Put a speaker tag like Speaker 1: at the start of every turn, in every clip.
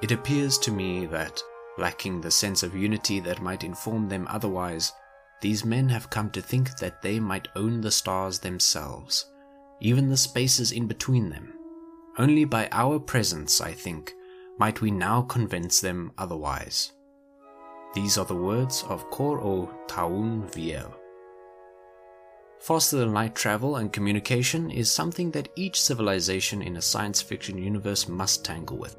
Speaker 1: It appears to me that, lacking the sense of unity that might inform them otherwise, these men have come to think that they might own the stars themselves, even the spaces in between them. Only by our presence, I think, might we now convince them otherwise. These are the words of Kor o Taun Viel. Faster than light travel and communication is something that each civilization in a science fiction universe must tangle with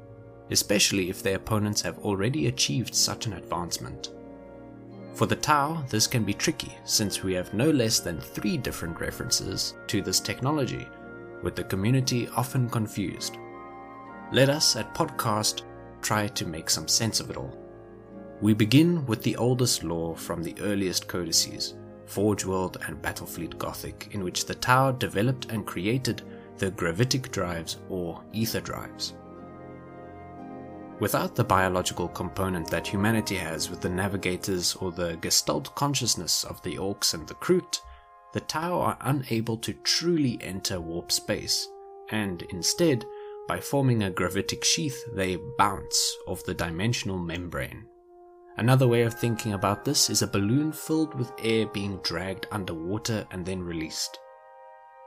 Speaker 1: especially if their opponents have already achieved such an advancement. For the Tau, this can be tricky since we have no less than three different references to this technology, with the community often confused. Let us at Podcast try to make some sense of it all. We begin with the oldest lore from the earliest codices, Forge World and Battlefleet Gothic, in which the Tau developed and created the gravitic drives or ether drives. Without the biological component that humanity has with the navigators or the gestalt consciousness of the Orks and the Kroot, the Tau are unable to truly enter warp space, and instead, by forming a gravitic sheath, they bounce off the dimensional membrane. Another way of thinking about this is a balloon filled with air being dragged underwater and then released.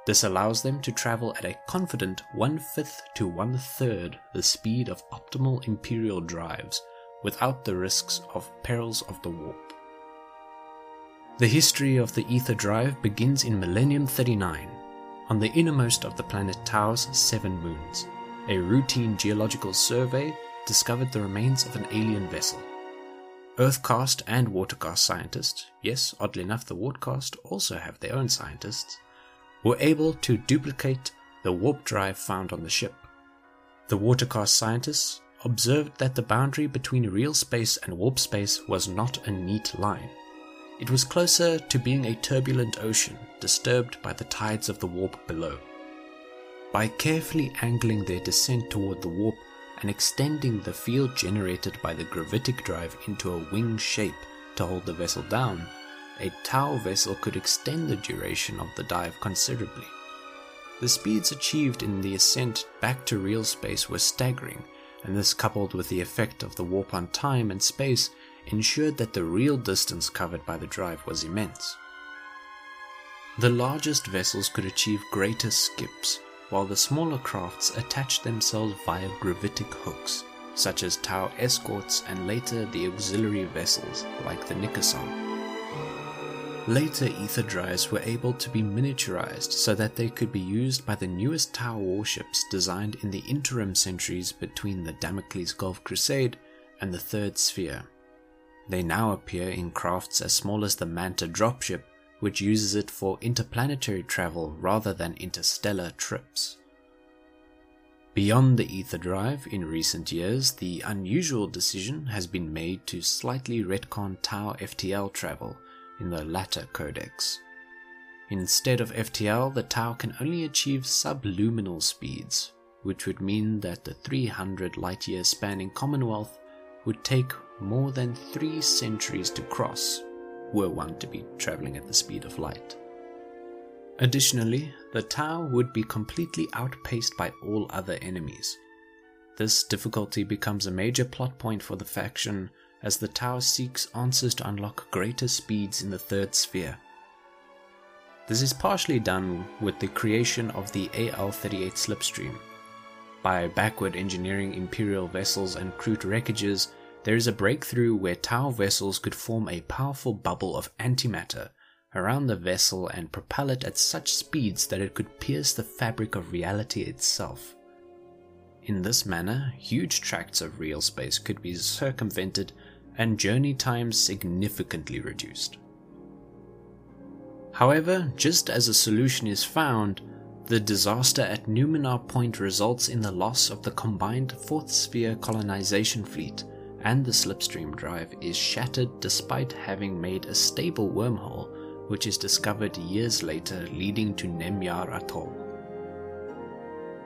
Speaker 1: This allows them to travel at a confident one fifth to one third the speed of optimal Imperial drives without the risks of perils of the warp. The history of the Ether Drive begins in Millennium 39, on the innermost of the planet Tau's seven moons. A routine geological survey discovered the remains of an alien vessel. Earth Caste and Water Caste scientists, yes, oddly enough, the Water Caste also have their own scientists, were able to duplicate the warp drive found on the ship. The Water Caste scientists observed that the boundary between real space and warp space was not a neat line. It was closer to being a turbulent ocean disturbed by the tides of the warp below. By carefully angling their descent toward the warp and extending the field generated by the gravitic drive into a wing shape to hold the vessel down, a Tau vessel could extend the duration of the dive considerably. The speeds achieved in the ascent back to real space were staggering, and this coupled with the effect of the warp on time and space ensured that the real distance covered by the drive was immense. The largest vessels could achieve greater skips, while the smaller crafts attached themselves via gravitic hooks, such as Tau escorts and later the auxiliary vessels like the Nikasong. Later ether drives were able to be miniaturized so that they could be used by the newest Tau warships designed in the interim centuries between the Damocles Gulf Crusade and the Third Sphere. They now appear in crafts as small as the Manta dropship, which uses it for interplanetary travel rather than interstellar trips. Beyond the ether drive, in recent years, the unusual decision has been made to slightly retcon Tau FTL travel in the latter codex. Instead of FTL, the Tau can only achieve subluminal speeds, which would mean that the 300 light year spanning Commonwealth would take more than three centuries to cross, were one to be traveling at the speed of light. Additionally, the Tau would be completely outpaced by all other enemies. This difficulty becomes a major plot point for the faction as the Tau seeks answers to unlock greater speeds in the third sphere. This is partially done with the creation of the AL 38 slipstream. By backward engineering Imperial vessels and Kroot wreckages, there is a breakthrough where Tau vessels could form a powerful bubble of antimatter around the vessel and propel it at such speeds that it could pierce the fabric of reality itself. In this manner, huge tracts of real space could be circumvented and journey times significantly reduced. However, just as a solution is found, the disaster at Numenor Point results in the loss of the combined Fourth Sphere colonization fleet, and the slipstream drive is shattered despite having made a stable wormhole, which is discovered years later, leading to Nemyar Atoll.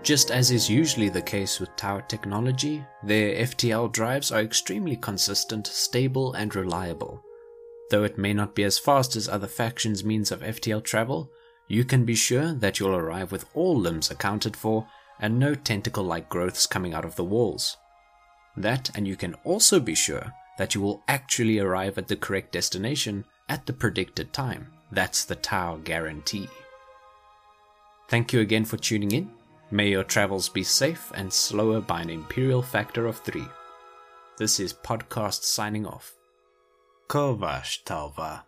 Speaker 1: Just as is usually the case with Tau technology, their FTL drives are extremely consistent, stable, and reliable. Though it may not be as fast as other factions' means of FTL travel, you can be sure that you'll arrive with all limbs accounted for and no tentacle like growths coming out of the walls. That, and you can also be sure that you will actually arrive at the correct destination at the predicted time. That's the Tau guarantee. Thank you again for tuning in. May your travels be safe and slower by an imperial factor of three. This is Podcast signing off. Kovash Talva.